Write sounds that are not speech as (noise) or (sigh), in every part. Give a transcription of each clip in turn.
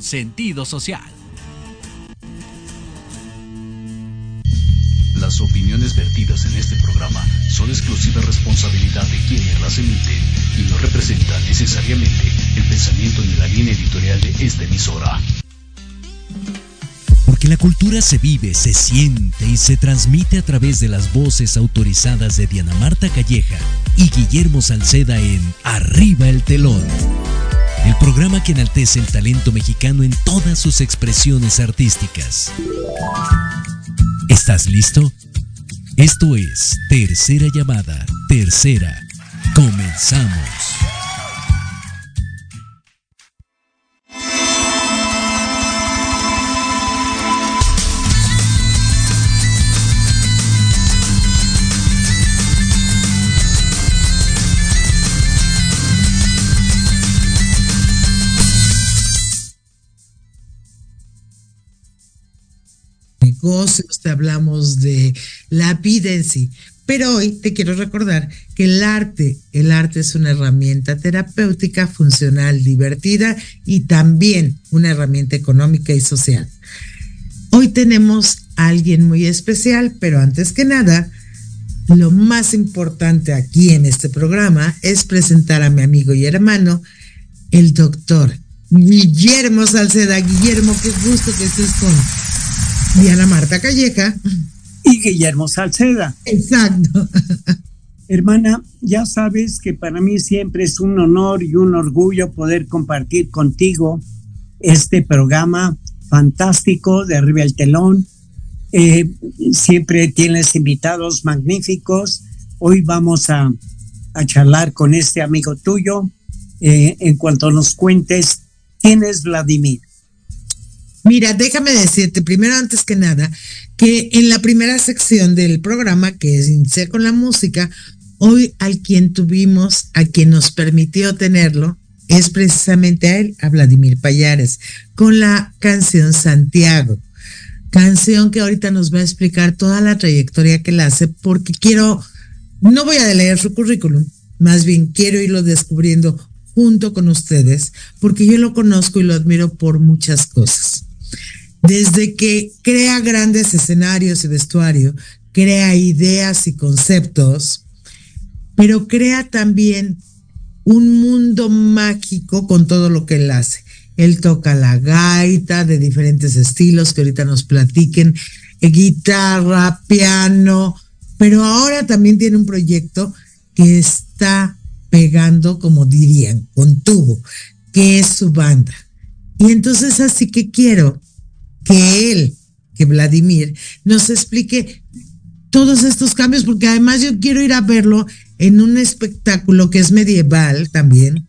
con sentido social. Las opiniones vertidas en este programa son exclusiva responsabilidad de quienes las emiten y no representan necesariamente el pensamiento ni la línea editorial de esta emisora. Porque la cultura se vive, se siente y se transmite a través de las voces autorizadas de Diana Marta Calleja y Guillermo Salceda en Arriba el Telón. El programa que enaltece el talento mexicano en todas sus expresiones artísticas. ¿Estás listo? Esto es Tercera Llamada, Tercera. Comenzamos. Negocios, te hablamos de la vida en sí. Pero hoy te quiero recordar que el arte, el arte es una herramienta terapéutica, funcional, divertida y también una herramienta económica y social. Hoy tenemos a alguien muy especial, pero antes que nada, lo más importante aquí en este programa es presentar a mi amigo y hermano, el doctor Guillermo Salceda. Guillermo, qué gusto que estés con Diana Marta Calleja. Y Guillermo Salceda. Exacto. Hermana, ya sabes que para mí siempre es un honor y un orgullo poder compartir contigo este programa fantástico de Arriba el Telón. Eh, siempre tienes invitados magníficos. Hoy vamos a, charlar con este amigo tuyo eh, en cuanto nos cuentes quién es Vladimir. Mira, déjame decirte primero, antes que nada, que en la primera sección del programa, que es Iniciar con la música, hoy al quien tuvimos, a quien nos permitió tenerlo, es precisamente a él, a Vladimir Payares, con la canción Santiago. Canción que ahorita nos va a explicar toda la trayectoria que él hace, porque quiero, no voy a leer su currículum, más bien quiero irlo descubriendo junto con ustedes, porque yo lo conozco y lo admiro por muchas cosas desde que crea grandes escenarios y vestuario, crea ideas y conceptos, pero crea también un mundo mágico con todo lo que él hace. Él toca la gaita de diferentes estilos que ahorita nos platiquen, guitarra, piano, pero ahora también tiene un proyecto que está pegando, como dirían, con tubo, que es su banda. Y entonces así que quiero que él, que Vladimir, nos explique todos estos cambios, porque además yo quiero ir a verlo en un espectáculo que es medieval también.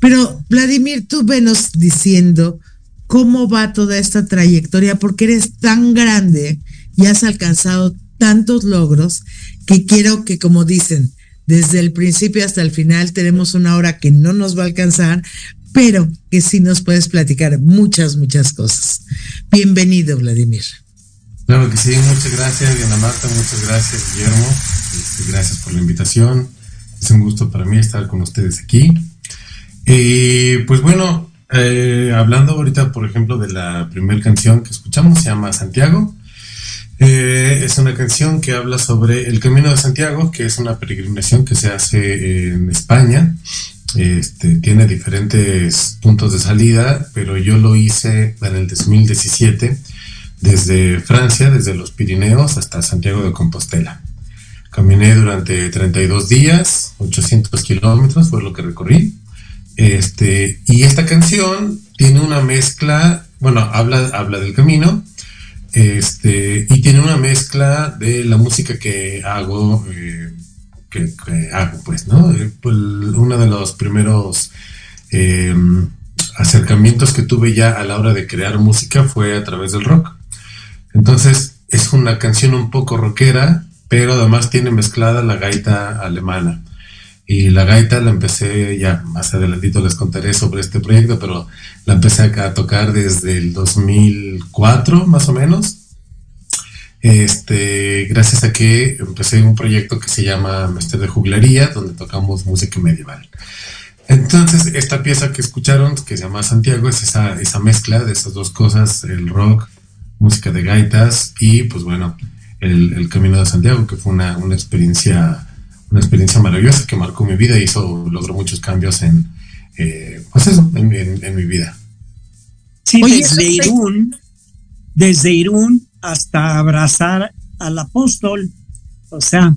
Pero Vladimir, tú venos diciendo cómo va toda esta trayectoria, porque eres tan grande y has alcanzado tantos logros que quiero que, como dicen, desde el principio hasta el final tenemos una hora que no nos va a alcanzar, pero que sí nos puedes platicar muchas, muchas cosas. Bienvenido, Vladimir. Claro que sí, muchas gracias, Diana Marta, muchas gracias, Guillermo. Este, gracias por la invitación. Es un gusto para mí estar con ustedes aquí. Y pues bueno, eh, hablando ahorita, por ejemplo, de la primera canción que escuchamos, se llama Santiago. Eh, es una canción que habla sobre el Camino de Santiago, que es una peregrinación que se hace en España este, tiene diferentes puntos de salida, pero yo lo hice en el 2017 desde Francia, desde los Pirineos hasta Santiago de Compostela. Caminé durante 32 días, 800 kilómetros fue lo que recorrí. Este, y esta canción tiene una mezcla, bueno, habla, habla del camino, este, y tiene una mezcla de la música que hago eh, que, hago, pues, ¿no? Eh, pues, uno de los primeros em, acercamientos que tuve ya a la hora de crear música fue a través del rock. Entonces, es una canción un poco rockera, pero además tiene mezclada la gaita alemana. Y la gaita la empecé, ya más adelantito les contaré sobre este proyecto, pero la empecé a tocar desde el 2004 más o menos este, gracias a que empecé un proyecto que se llama Mester de Juglaría, donde tocamos música medieval. Entonces, esta pieza que escucharon, que se llama Santiago, es esa, esa mezcla de esas dos cosas, el rock, música de gaitas y, pues bueno, el, Camino de Santiago, que fue una, experiencia una experiencia maravillosa que marcó mi vida y hizo, logró muchos cambios en, eh, pues eso, en, mi vida. Sí, desde Irún, desde Irún hasta abrazar al apóstol, o sea,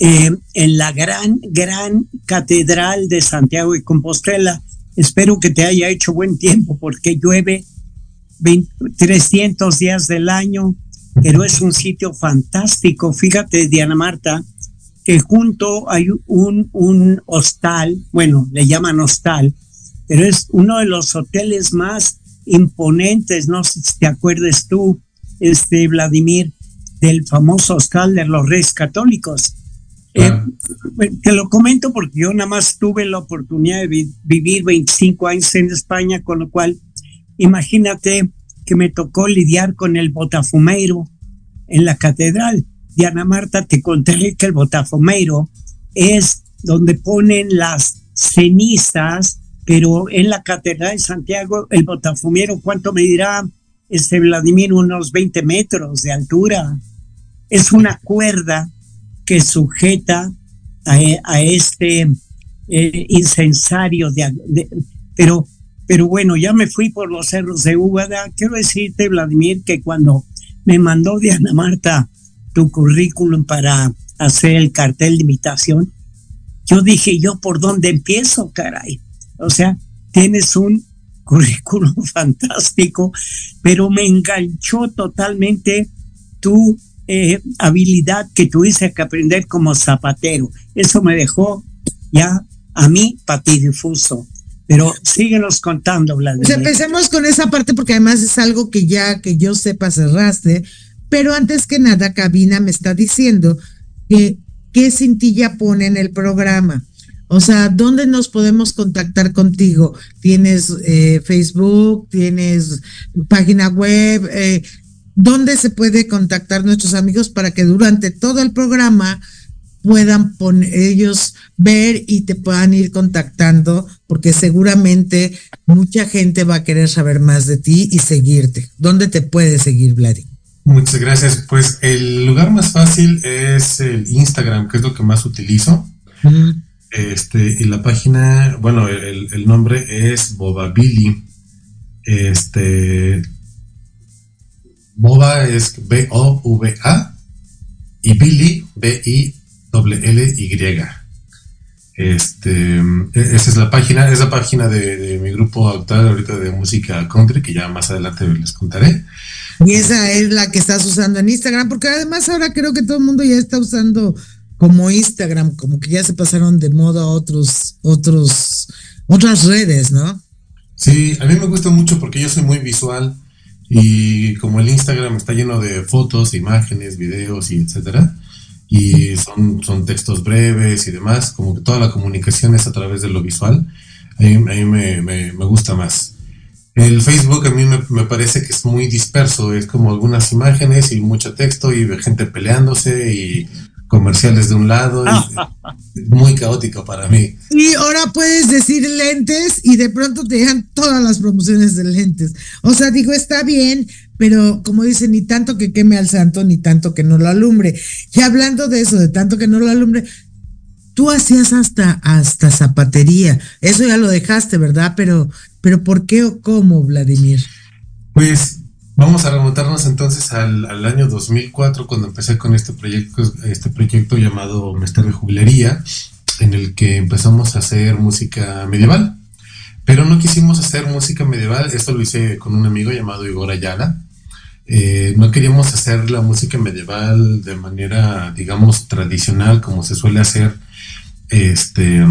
eh, en la gran, gran catedral de Santiago y Compostela. Espero que te haya hecho buen tiempo porque llueve 300 días del año, pero es un sitio fantástico. Fíjate, Diana Marta, que junto hay un, un hostal, bueno, le llaman hostal, pero es uno de los hoteles más imponentes, no sé si te acuerdes tú, este Vladimir, del famoso hostal de los Reyes Católicos. Eh, te lo comento porque yo nada más tuve la oportunidad de vivir 25 años en España, con lo cual imagínate que me tocó lidiar con el botafumeiro en la catedral. Diana Marta, te conté que el botafumeiro es donde ponen las cenizas, pero en la catedral de Santiago, el botafumeiro, ¿cuánto medirá? Este Vladimir, unos 20 metros de altura. Es una cuerda que sujeta a, este eh, incensario de, pero pero bueno, ya me fui por los cerros de Úbeda. Quiero decirte, Vladimir, que cuando me mandó Diana Marta tu currículum para hacer el cartel de invitación, yo dije, ¿yo por dónde empiezo, caray? O sea, tienes un currículum (laughs) fantástico, pero me enganchó totalmente tu eh, habilidad que tuviste que aprender como zapatero. Eso me dejó ya a mí patidifuso. Pero síguenos contando, Vladimir. Pues empecemos con esa parte porque además es algo que ya que yo sepa cerraste. Pero antes que nada, Cabina me está diciendo que qué cintilla pone en el programa. O sea, ¿dónde nos podemos contactar contigo? ¿Tienes eh, Facebook? ¿Tienes página web? Eh, ¿Dónde se puede contactar nuestros amigos para que durante todo el programa puedan ellos ver y te puedan ir contactando, porque seguramente mucha gente va a querer saber más de ti y seguirte. ¿Dónde te puede seguir, Vladi? Muchas gracias. Pues el lugar más fácil es el Instagram, que es lo que más utilizo. Este, y la página, bueno, el, el nombre es Bobabili. Este, Boba es B-O-V-A y Billy, B-I W-L-Y. Este, e, esa es la página, es la página de, mi grupo actual ahorita de música country, que ya más adelante les contaré. Y esa es la que estás usando en Instagram, porque además ahora creo que todo el mundo ya está usando como Instagram, como que ya se pasaron de moda otros, otros, otras redes, ¿no? Sí, a mí me gusta mucho porque yo soy muy visual y como el Instagram está lleno de fotos, imágenes, videos y etcétera, y son, son textos breves y demás, como que toda la comunicación es a través de lo visual, a mí, me, me, gusta más. El Facebook a mí me, me, parece que es muy disperso, es como algunas imágenes y mucho texto y gente peleándose y comerciales de un lado, (laughs) muy caótico para mí. Y ahora puedes decir lentes y de pronto te dejan todas las promociones de lentes. O sea, digo, está bien, pero como dice, ni tanto que queme al santo, ni tanto que no lo alumbre. Y hablando de eso, de tanto que no lo alumbre, tú hacías hasta, hasta zapatería. Eso ya lo dejaste, ¿verdad? Pero, pero ¿por qué o cómo, Vladimir? Pues vamos a remontarnos entonces al, año 2004, cuando empecé con este proyecto, este proyecto llamado Mestre de Jubilería, en el que empezamos a hacer música medieval. Pero no quisimos hacer música medieval, esto lo hice con un amigo llamado Igor Ayala. Eh, no queríamos hacer la música medieval de manera, digamos, tradicional, como se suele hacer, este,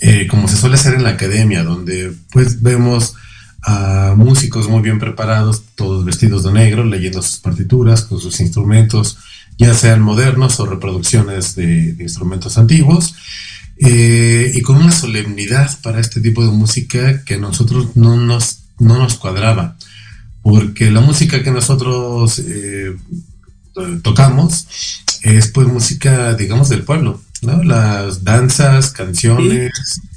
eh, como se suele hacer en la academia, donde pues vemos a músicos muy bien preparados, todos vestidos de negro, leyendo sus partituras con sus instrumentos, ya sean modernos o reproducciones de instrumentos antiguos. Eh, y con una solemnidad para este tipo de música que a nosotros no nos, no nos cuadraba, porque la música que nosotros eh, tocamos es pues música, digamos, del pueblo, ¿no? Las danzas, canciones.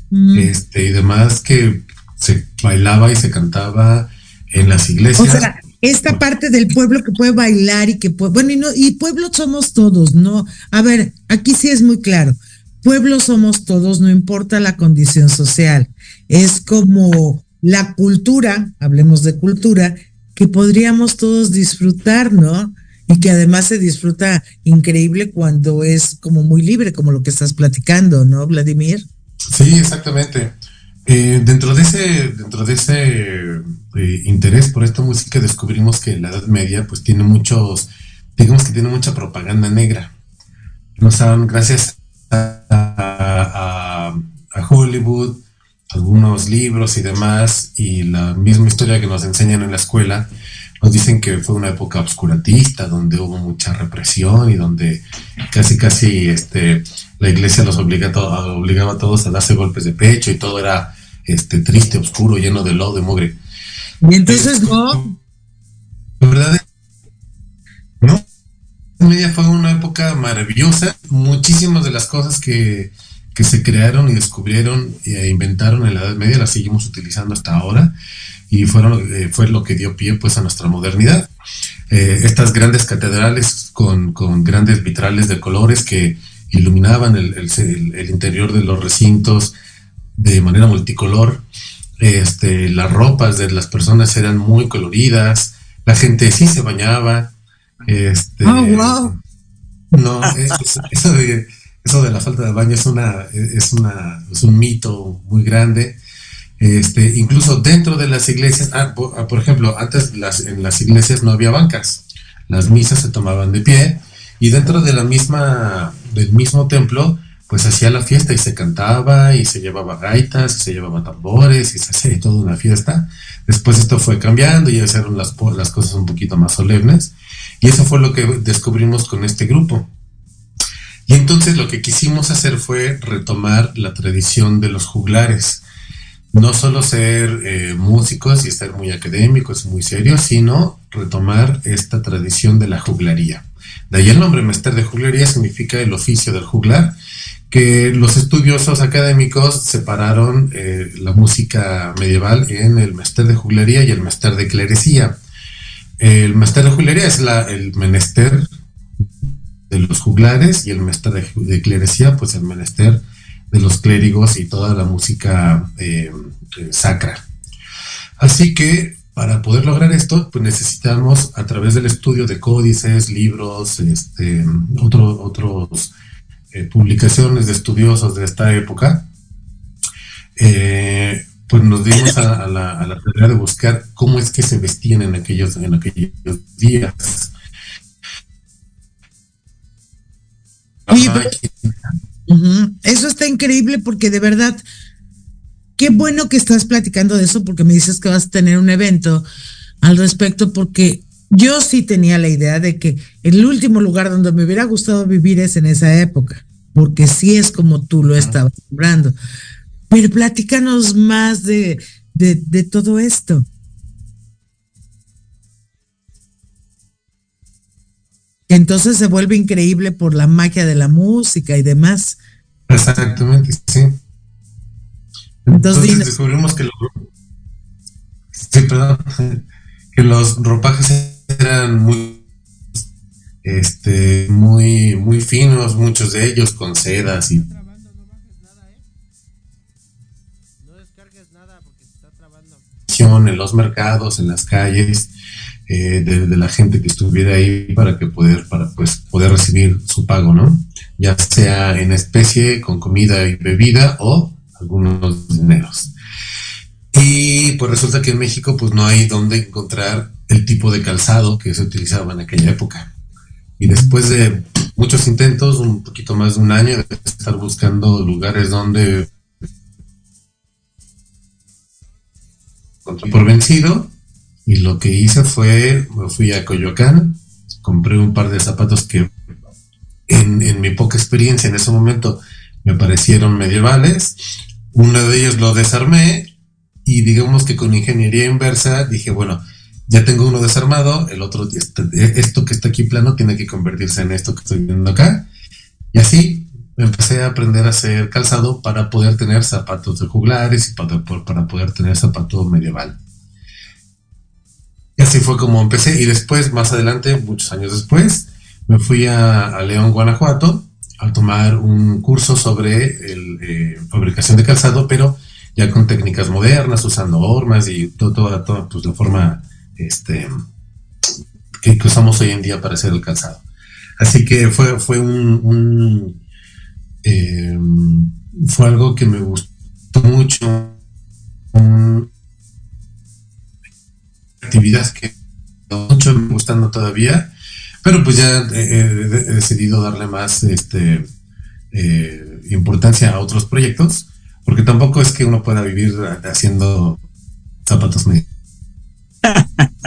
mm. este, y demás que se bailaba y se cantaba en las iglesias. O sea, esta parte del pueblo que puede bailar y que puede, bueno, y no, y pueblo somos todos, ¿no? A ver, aquí sí es muy claro. Pueblo somos todos, no importa la condición social. Es como la cultura, hablemos de cultura, que podríamos todos disfrutar, ¿no? Y que además se disfruta increíble cuando es como muy libre, como lo que estás platicando, ¿no, Vladimir? Sí, exactamente. Eh, dentro de ese, dentro de ese eh, interés por esta música descubrimos que la Edad Media pues tiene muchos, digamos que tiene mucha propaganda negra. Nos saben, gracias a, a, Hollywood, algunos libros y demás, y la misma historia que nos enseñan en la escuela, nos dicen que fue una época obscuratista, donde hubo mucha represión y donde casi casi este, la iglesia los obliga obligaba a todos a darse golpes de pecho y todo era este, triste, oscuro, lleno de lodo, de mugre. Y entonces no. ¿Verdad? No. Media fue una época maravillosa. Muchísimas de las cosas que, que se crearon y descubrieron e inventaron en la Edad Media las seguimos utilizando hasta ahora y fueron, eh, fue lo que dio pie pues a nuestra modernidad. Eh, estas grandes catedrales con, con, grandes vitrales de colores que iluminaban el, el, el, interior de los recintos de manera multicolor, este, las ropas de las personas eran muy coloridas, la gente sí se bañaba, este, oh, wow. no, eso, de, eso de la falta de baño es una, es una, es un mito muy grande este, incluso dentro de las iglesias, ah, ah, por, ejemplo, antes las, en las iglesias no había bancas, las misas se tomaban de pie y dentro de la misma, del mismo templo, pues hacía la fiesta y se cantaba y se llevaba gaitas y se llevaba tambores y se hacía toda una fiesta. Después esto fue cambiando y hicieron las, las cosas un poquito más solemnes y eso fue lo que descubrimos con este grupo. Y entonces lo que quisimos hacer fue retomar la tradición de los juglares no solo ser eh, músicos y estar muy académicos, muy serios, sino retomar esta tradición de la juglaría. De ahí el nombre Mester de Juglaría significa el oficio del juglar, que los estudiosos académicos separaron eh, la música medieval en el Mester de Juglaría y el Mester de Clerecía. El Mester de Juglaría es la, el menester de los juglares y el Mester de, Clerecía, pues el menester de los clérigos y toda la música eh, eh, sacra. Así que para poder lograr esto, pues necesitamos a través del estudio de códices, libros, este, otros otros eh, publicaciones de estudiosos de esta época, pues nos dimos a, la, a tarea de buscar cómo es que se vestían en aquellos, en aquellos días. Eso está increíble porque de verdad, qué bueno que estás platicando de eso porque me dices que vas a tener un evento al respecto porque yo sí tenía la idea de que el último lugar donde me hubiera gustado vivir es en esa época, porque sí es como tú lo estabas nombrando. Pero platícanos más de, de, de todo esto. Entonces se vuelve increíble por la magia de la música y demás. Exactamente, sí. Entonces, descubrimos que los, (laughs) que los ropajes eran muy este muy muy finos, muchos de ellos con sedas y en los mercados, en las calles, eh, de, la gente que estuviera ahí para que poder, para pues poder recibir su pago, ¿no? Ya sea en especie, con comida y bebida o algunos dineros. Y pues resulta que en México pues no hay donde encontrar el tipo de calzado que se utilizaba en aquella época. Y después de muchos intentos, un poquito más de un año de estar buscando lugares donde por vencido, y lo que hice fue, me fui a Coyoacán, compré un par de zapatos que en, mi poca experiencia en ese momento me parecieron medievales. Uno de ellos lo desarmé y digamos que con ingeniería inversa dije, bueno, ya tengo uno desarmado, el otro, este, esto que está aquí plano tiene que convertirse en esto que estoy viendo acá. Y así empecé a aprender a hacer calzado para poder tener zapatos de juglares y para, para poder tener zapato medieval. Y así fue como empecé. Y después, más adelante, muchos años después, me fui a, León, Guanajuato, a tomar un curso sobre el, eh, fabricación de calzado, pero ya con técnicas modernas, usando hormas y toda, toda pues, la forma este, que, usamos hoy en día para hacer el calzado. Así que fue, fue un, eh, fue algo que me gustó mucho. actividad que mucho me gustando todavía, pero pues ya he, decidido darle más este, eh, importancia a otros proyectos, porque tampoco es que uno pueda vivir haciendo zapatos. (laughs)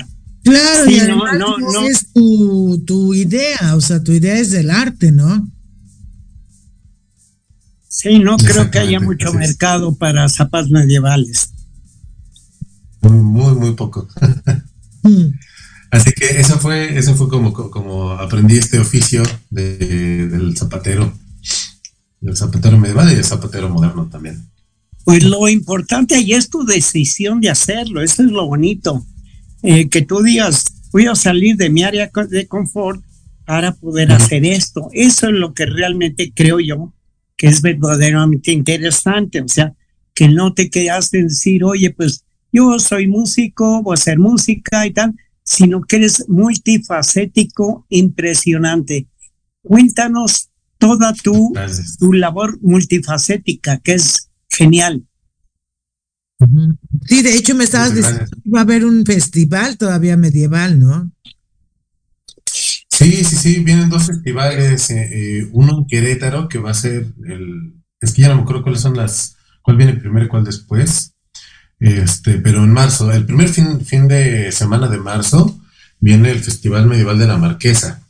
Claro, y no, es tu, tu, idea, o sea, tu idea es del arte, ¿no? Sí, no creo que haya mucho mercado para zapatos medievales. Muy, muy, poco. Mm. Así que eso fue, eso fue como, como aprendí este oficio del zapatero, del zapatero medieval y del zapatero moderno también. Pues lo importante ahí es tu decisión de hacerlo, eso es lo bonito. Eh, que tú digas, voy a salir de mi área de confort para poder hacer esto. Eso es lo que realmente creo yo que es verdaderamente interesante. O sea, que no te quedas en decir, oye, pues yo soy músico, voy a hacer música y tal, sino que eres multifacético, impresionante. Cuéntanos toda tu, tu labor multifacética, que es genial. Sí, de hecho me estabas diciendo que va a haber un festival todavía medieval, ¿no? Sí, sí, sí, vienen dos festivales, eh, eh, uno en Querétaro que va a ser el, es que ya no me acuerdo cuáles son las, cuál viene primero y cuál después, este, pero en marzo, el primer fin, fin de semana de marzo viene el Festival Medieval de la Marquesa,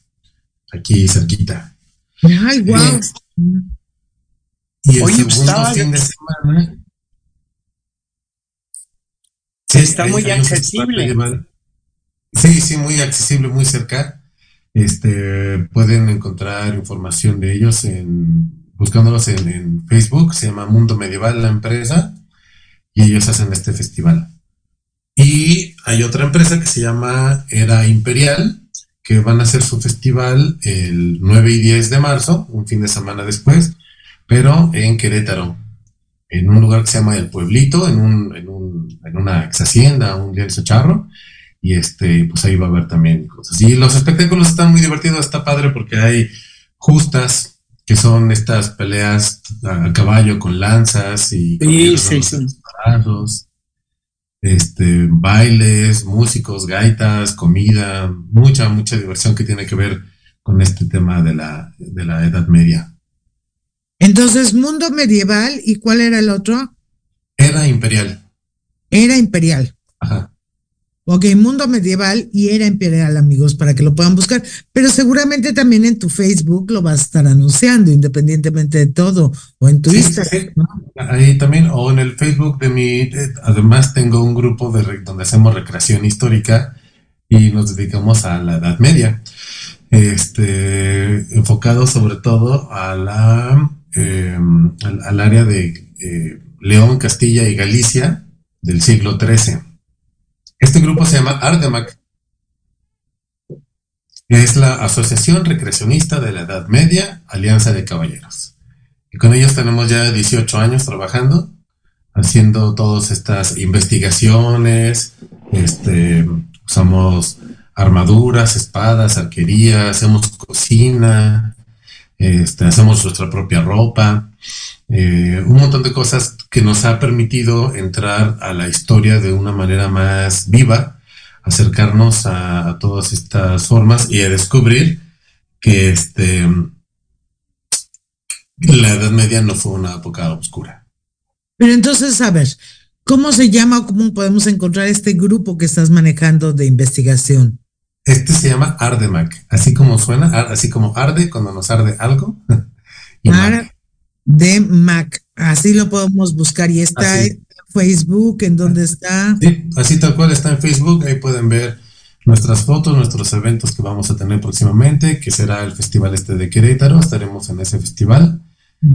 aquí cerquita. Ay, wow. Y el segundo fin de semana está muy accesible. Sí, sí, muy accesible, muy cerca. Este, pueden encontrar información de ellos en, buscándolos en, Facebook, se llama Mundo Medieval la empresa, y ellos hacen este festival. Y hay otra empresa que se llama Era Imperial, que van a hacer su festival el 9 y 10 de marzo, un fin de semana después, pero en Querétaro en un lugar que se llama El Pueblito, en, un, en, un, en una ex hacienda, un lienzo charro, y este, pues ahí va a haber también cosas. Y los espectáculos están muy divertidos, está padre porque hay justas, que son estas peleas a caballo con lanzas y sí, sí, este, bailes, músicos, gaitas, comida, mucha, mucha diversión que tiene que ver con este tema de la, de la Edad Media. Entonces, mundo medieval, ¿y cuál era el otro? Era imperial. Era imperial. Ajá. Ok, mundo medieval y era imperial, amigos, para que lo puedan buscar. Pero seguramente también en tu Facebook lo vas a estar anunciando, independientemente de todo, o en tu Instagram. Ahí también, o en el Facebook de mi. además, tengo un grupo de donde hacemos recreación histórica y nos dedicamos a la Edad Media. Este, enfocado sobre todo a la eh, al, área de eh, León, Castilla y Galicia del siglo XIII. Este grupo se llama Ardemac. Es la Asociación Recreacionista de la Edad Media, Alianza de Caballeros. Y con ellos tenemos ya 18 años trabajando, haciendo todas estas investigaciones, este, usamos armaduras, espadas, arquería, hacemos cocina, este, hacemos nuestra propia ropa, eh, un montón de cosas que nos ha permitido entrar a la historia de una manera más viva, acercarnos a, todas estas formas y a descubrir que este, la Edad Media no fue una época oscura. Pero entonces, a ver, ¿cómo se llama o cómo podemos encontrar este grupo que estás manejando de investigación? Este se llama Ardemac, así como suena, así como arde cuando nos arde algo. (laughs) Ardemac, así lo podemos buscar. Y está en Facebook, ¿en dónde está? Sí, así tal cual está en Facebook, ahí pueden ver nuestras fotos, nuestros eventos que vamos a tener próximamente, que será el festival este de Querétaro, estaremos en ese festival.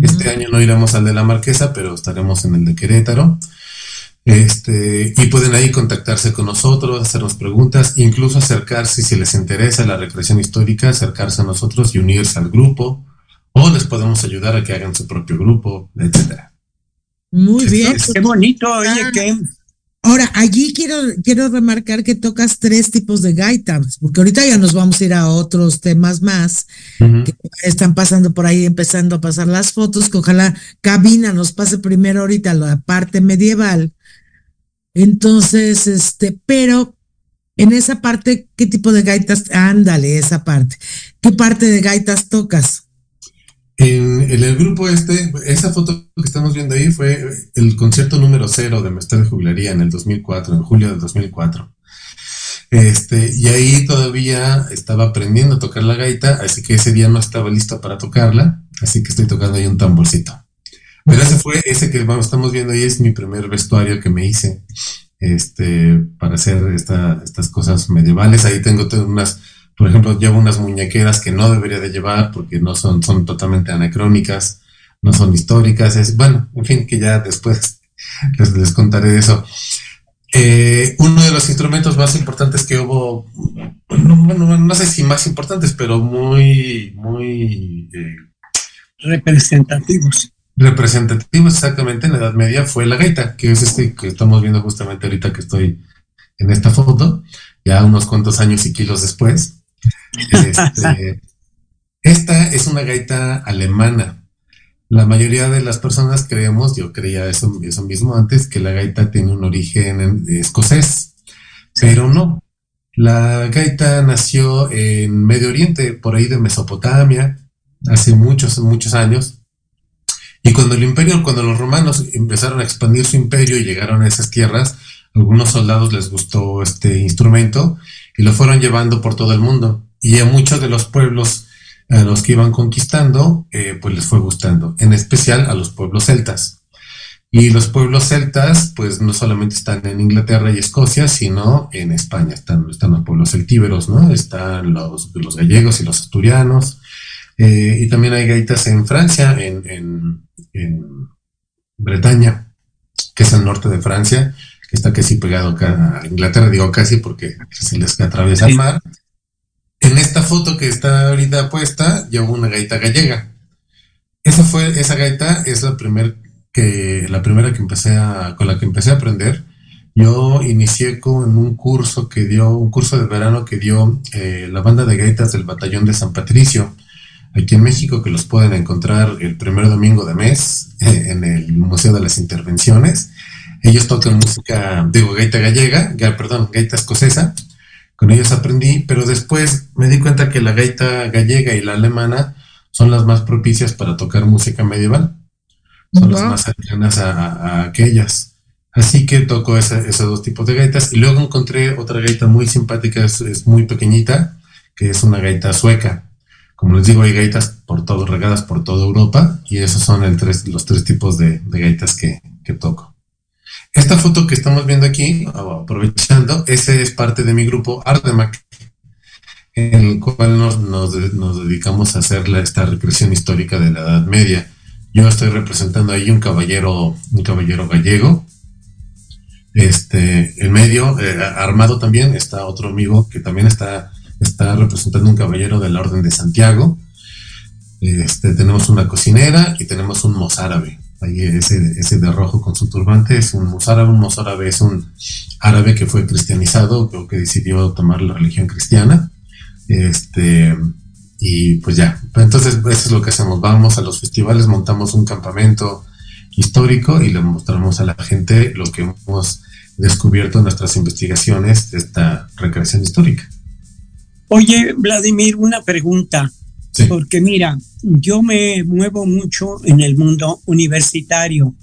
Este año no iremos al de la Marquesa, pero estaremos en el de Querétaro. Este, y pueden ahí contactarse con nosotros, hacernos preguntas, incluso acercarse, si les interesa la recreación histórica, acercarse a nosotros y unirse al grupo, o les podemos ayudar a que hagan su propio grupo, etcétera. Muy bien. Qué bonito, oye, ah. que Ahora, allí quiero, quiero remarcar que tocas tres tipos de gaitas, porque ahorita ya nos vamos a ir a otros temas más que están pasando por ahí, empezando a pasar las fotos, que ojalá Cabina nos pase primero ahorita la parte medieval. Entonces, este, pero en esa parte, ¿qué tipo de gaitas? Ándale, esa parte. ¿Qué parte de gaitas tocas? En, el grupo este, esa foto que estamos viendo ahí fue el concierto número cero de Mestre de Jubilaría en el 2004, en julio del 2004. Este, y ahí todavía estaba aprendiendo a tocar la gaita, así que ese día no estaba listo para tocarla, así que estoy tocando ahí un tamborcito. Pero ese fue, ese que vamos, estamos viendo ahí es mi primer vestuario que me hice, este, para hacer estas cosas medievales. Ahí tengo unas por ejemplo, llevo unas muñequeras que no debería de llevar porque no son, son totalmente anacrónicas, no son históricas. Es, bueno, en fin, que ya después (laughs) les, les contaré de eso. Eh, uno de los instrumentos más importantes que hubo, bueno, no sé si más importantes, pero muy, muy eh, representativos. Representativos exactamente en la Edad Media fue la gaita, que es este que estamos viendo justamente ahorita que estoy en esta foto, ya unos cuantos años y kilos después. Este, (laughs) esta es una gaita alemana. La mayoría de las personas creemos, yo creía eso, eso mismo antes, que la gaita tiene un origen escocés, pero no. La gaita nació en Medio Oriente, por ahí de Mesopotamia, hace muchos, muchos años. Y cuando el imperio, cuando los romanos empezaron a expandir su imperio y llegaron a esas tierras, algunos soldados les gustó este instrumento y lo fueron llevando por todo el mundo. Y a muchos de los pueblos a los que iban conquistando, eh, pues les fue gustando, en especial a los pueblos celtas. Y los pueblos celtas, pues no solamente están en Inglaterra y Escocia, sino en España. Están, están los pueblos celtíberos, ¿no? Están los, gallegos y los asturianos. Eh, y también hay gaitas en Francia, en, en, en Bretaña, que es el norte de Francia está casi pegado acá a Inglaterra, digo casi porque se les atraviesa el mar. En esta foto que está ahorita puesta, llevo una gaita gallega. Esa fue, esa gaita es la primer que, la primera que empecé a, con la que empecé a aprender. Yo inicié con un curso que dio, un curso de verano que dio eh, la banda de gaitas del batallón de San Patricio, aquí en México, que los pueden encontrar el primer domingo de mes en el Museo de las Intervenciones. Ellos tocan música, digo, gaita gallega, perdón, gaita escocesa. Con ellos aprendí, pero después me di cuenta que la gaita gallega y la alemana son las más propicias para tocar música medieval. Son las más cercanas a, aquellas. Así que toco esos dos tipos de gaitas. Y luego encontré otra gaita muy simpática, es, muy pequeñita, que es una gaita sueca. Como les digo, hay gaitas por todo, regadas por toda Europa, y esos son los tres tipos de, gaitas que toco. Esta foto que estamos viendo aquí, aprovechando, ese es parte de mi grupo Ardemac, en el cual nos, dedicamos a hacer esta recreación histórica de la Edad Media. Yo estoy representando ahí un caballero, un caballero gallego. Este, en medio, eh, armado también, está otro amigo que también está, está representando un caballero de la Orden de Santiago. Este, tenemos una cocinera y tenemos un mozárabe. Ahí ese, ese de rojo con su turbante es un mozárabe, un mozárabe es un árabe que fue cristianizado, creo que decidió tomar la religión cristiana, este, y pues ya, entonces eso es lo que hacemos, vamos a los festivales, montamos un campamento histórico y le mostramos a la gente lo que hemos descubierto en nuestras investigaciones de esta recreación histórica. Oye, Vladimir, una pregunta. Porque mira, yo me muevo mucho en el mundo universitario.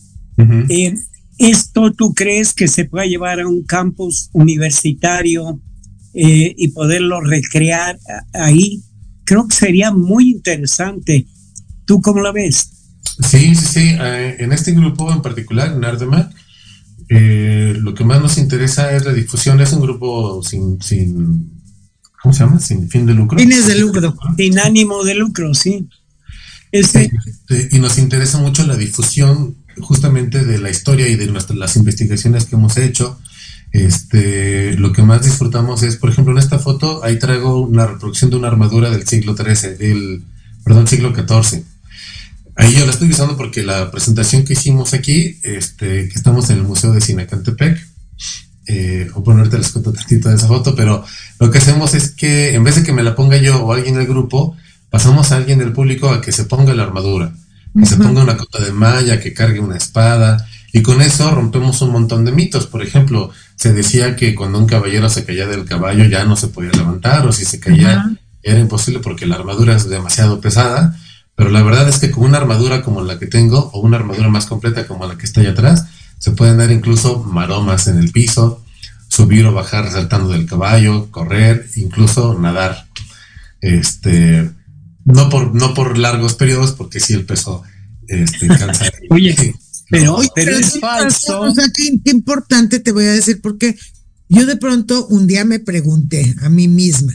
Eh, ¿Esto tú crees que se puede llevar a un campus universitario eh, y poderlo recrear ahí? Creo que sería muy interesante. ¿Tú cómo la ves? Sí, sí, sí. Eh, en este grupo en particular, en lo que más nos interesa es la difusión. Es un grupo sin, sin ¿cómo se llama? Sin fin de lucro. Fines de lucro. Sin ánimo de lucro, sí. Este, y nos interesa mucho la difusión justamente de la historia y de nuestras, las investigaciones que hemos hecho. Este, lo que más disfrutamos es, por ejemplo, en esta foto, ahí traigo una reproducción de una armadura del siglo XIII, del, perdón, siglo XIV. Ahí yo la estoy usando porque la presentación que hicimos aquí, este, que estamos en el Museo de Sinacantepec, eh, o ponerte les cuento tantito de esa foto, pero lo que hacemos es que en vez de que me la ponga yo o alguien del grupo, pasamos a alguien del público a que se ponga la armadura, que se ponga una cota de malla, que cargue una espada, y con eso rompemos un montón de mitos. Por ejemplo, se decía que cuando un caballero se caía del caballo ya no se podía levantar, o si se caía era imposible porque la armadura es demasiado pesada, pero la verdad es que con una armadura como la que tengo, o una armadura más completa como la que está allá atrás, se pueden dar incluso maromas en el piso, subir o bajar saltando del caballo, correr, incluso nadar. Este, no por, no por largos periodos, porque si el peso este, (laughs) cansa. Oye, pero, pero, es falso. O sea, qué, importante te voy a decir, porque yo de pronto un día me pregunté a mí misma,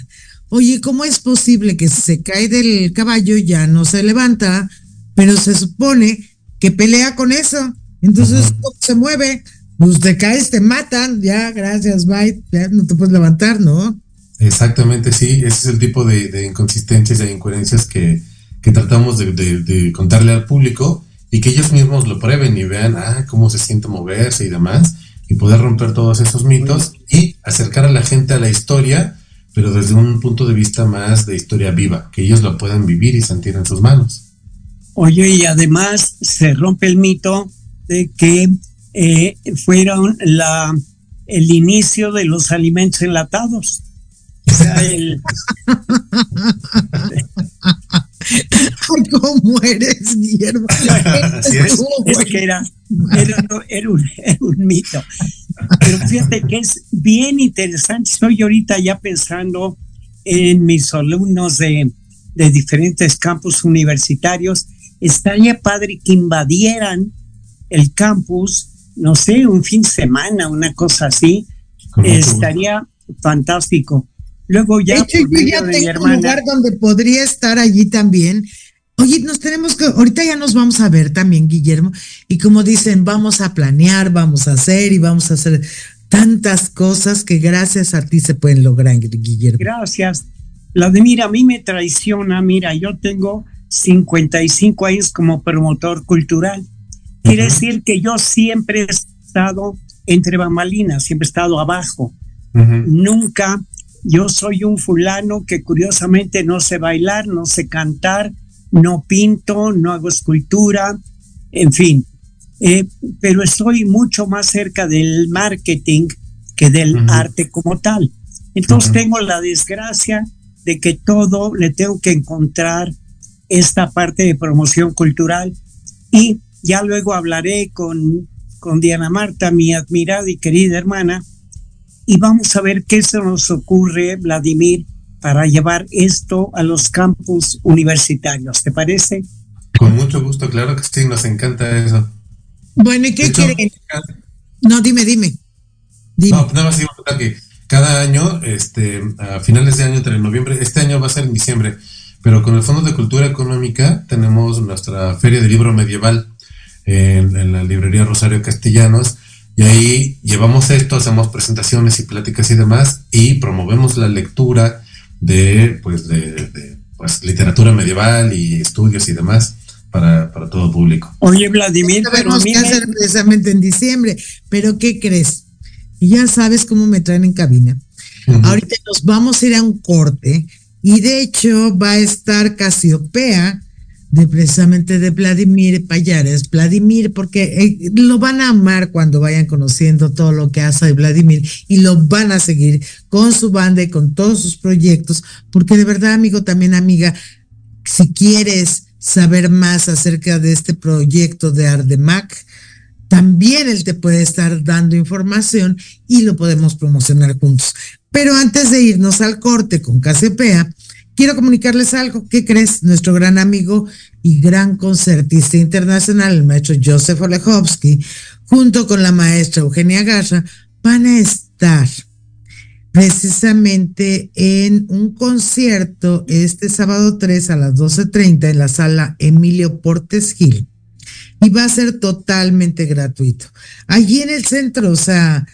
oye, ¿cómo es posible que se cae del caballo, ya no se levanta, pero se supone que pelea con eso? Entonces, ¿cómo se mueve? Pues te caes, te matan, ya, gracias, bye, ya no te puedes levantar, ¿no? Exactamente, sí, ese es el tipo de, inconsistencias e incoherencias que, tratamos de, contarle al público y que ellos mismos lo prueben y vean ah, cómo se siente moverse y demás, y poder romper todos esos mitos y acercar a la gente a la historia, pero desde un punto de vista más de historia viva, que ellos lo puedan vivir y sentir en sus manos. Oye, y además se rompe el mito de que eh, fueron la, el inicio de los alimentos enlatados. O sea, el... (laughs) ¿Cómo eres, Guillermo? (laughs) es. que era, era, un, un, mito. Pero fíjate que es bien interesante. Estoy ahorita ya pensando en mis alumnos de, de diferentes campus universitarios. Estaría padre que invadieran el campus, no sé, un fin de semana, una cosa así, estaría fantástico. Luego ya, de hecho, yo ya tengo un lugar donde podría estar allí también. Oye, nos tenemos que, ahorita ya nos vamos a ver también, Guillermo, y como dicen, vamos a planear, vamos a hacer y vamos a hacer tantas cosas que gracias a ti se pueden lograr, Guillermo. Gracias. Vladimir, a mí me traiciona, mira, yo tengo 55 años como promotor cultural Quiere decir que yo siempre he estado entre bambalinas, siempre he estado abajo. Nunca, yo soy un fulano que curiosamente no sé bailar, no sé cantar, no pinto, no hago escultura, en fin. Eh, pero estoy mucho más cerca del marketing que del arte como tal. Entonces tengo la desgracia de que todo le tengo que encontrar esta parte de promoción cultural y ya luego hablaré con, con Diana Marta, mi admirada y querida hermana, y vamos a ver qué se nos ocurre, Vladimir, para llevar esto a los campus universitarios. ¿Te parece? Con mucho gusto, claro que sí, nos encanta eso. Bueno, ¿y qué quieren? No, dime, dime. No, nada más digo que cada año, este, a finales de año, entre noviembre, este año va a ser en diciembre, pero con el Fondo de Cultura Económica tenemos nuestra Feria de Libro Medieval en, la librería Rosario Castellanos. Y ahí llevamos esto, hacemos presentaciones y pláticas y demás, y promovemos la lectura de, pues, de, pues, literatura medieval y estudios y demás para, para todo público. Oye, Vladimir, tenemos que hacer precisamente en diciembre, pero ¿qué crees? Ya sabes cómo me traen en cabina. Ahorita nos vamos a ir a un corte y de hecho va a estar Casiopea de precisamente de Vladimir Payares. Vladimir, porque eh, lo van a amar cuando vayan conociendo todo lo que hace Vladimir y lo van a seguir con su banda y con todos sus proyectos, porque de verdad, amigo, también amiga, si quieres saber más acerca de este proyecto de Ardemac, también él te puede estar dando información y lo podemos promocionar juntos. Pero antes de irnos al corte con KCPA, quiero comunicarles algo. ¿Qué crees? Nuestro gran amigo y gran concertista internacional, el maestro Joseph Olechowski, junto con la maestra Eugenia Garza, van a estar precisamente en un concierto este sábado 3 a las 12.30 en la sala Emilio Portes Gil. Y va a ser totalmente gratuito. Allí en el centro, o sea,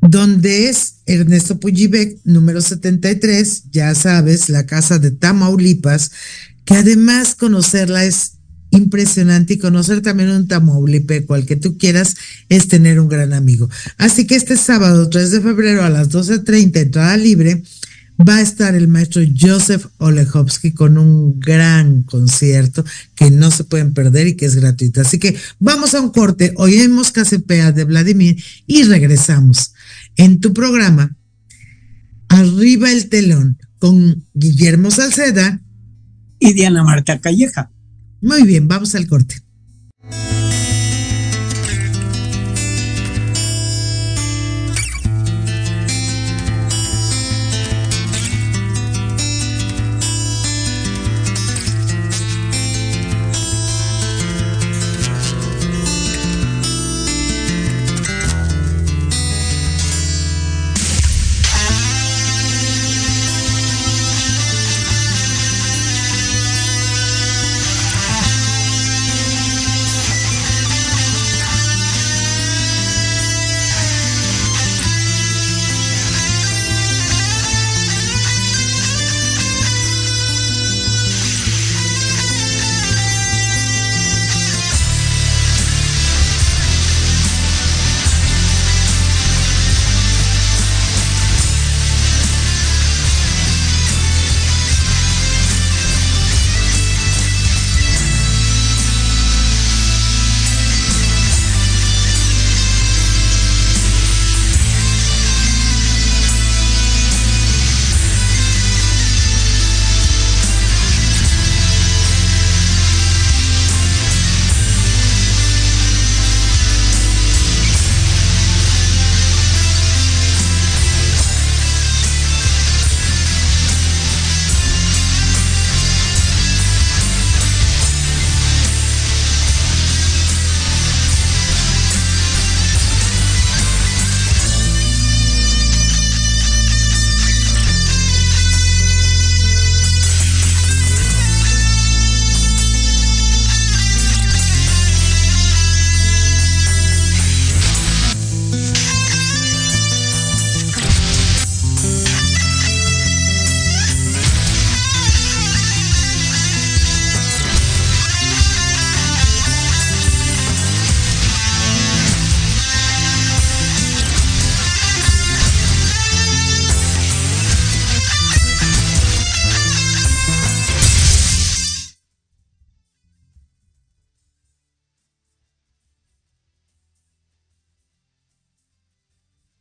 donde es Ernesto Puyibec, número 73, ya sabes, la casa de Tamaulipas, que además conocerla es impresionante y conocer también un Tamaulipeco al que tú quieras es tener un gran amigo. Así que este sábado 3 de febrero a las 12.30, entrada libre, va a estar el maestro Joseph Olechowski con un gran concierto que no se pueden perder y que es gratuito. Así que vamos a un corte, oímos Casepea de Vladimir y regresamos en tu programa Arriba el telón con Guillermo Salceda y Diana Marta Calleja. Muy bien, vamos al corte.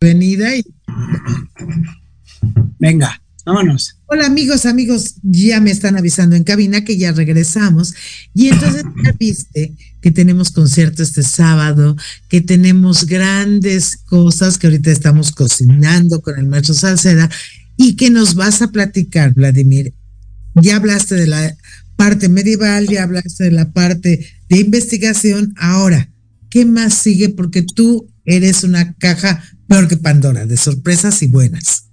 Venida y... Venga, vámonos. Hola amigos, amigos, ya me están avisando en cabina que ya regresamos. Y entonces (laughs) ya viste que tenemos concierto este sábado, que tenemos grandes cosas que ahorita estamos cocinando con el maestro Salceda y que nos vas a platicar, Vladimir. Ya hablaste de la parte medieval, ya hablaste de la parte de investigación. Ahora, ¿qué más sigue? Porque tú eres una caja peor que Pandora, de sorpresas y buenas.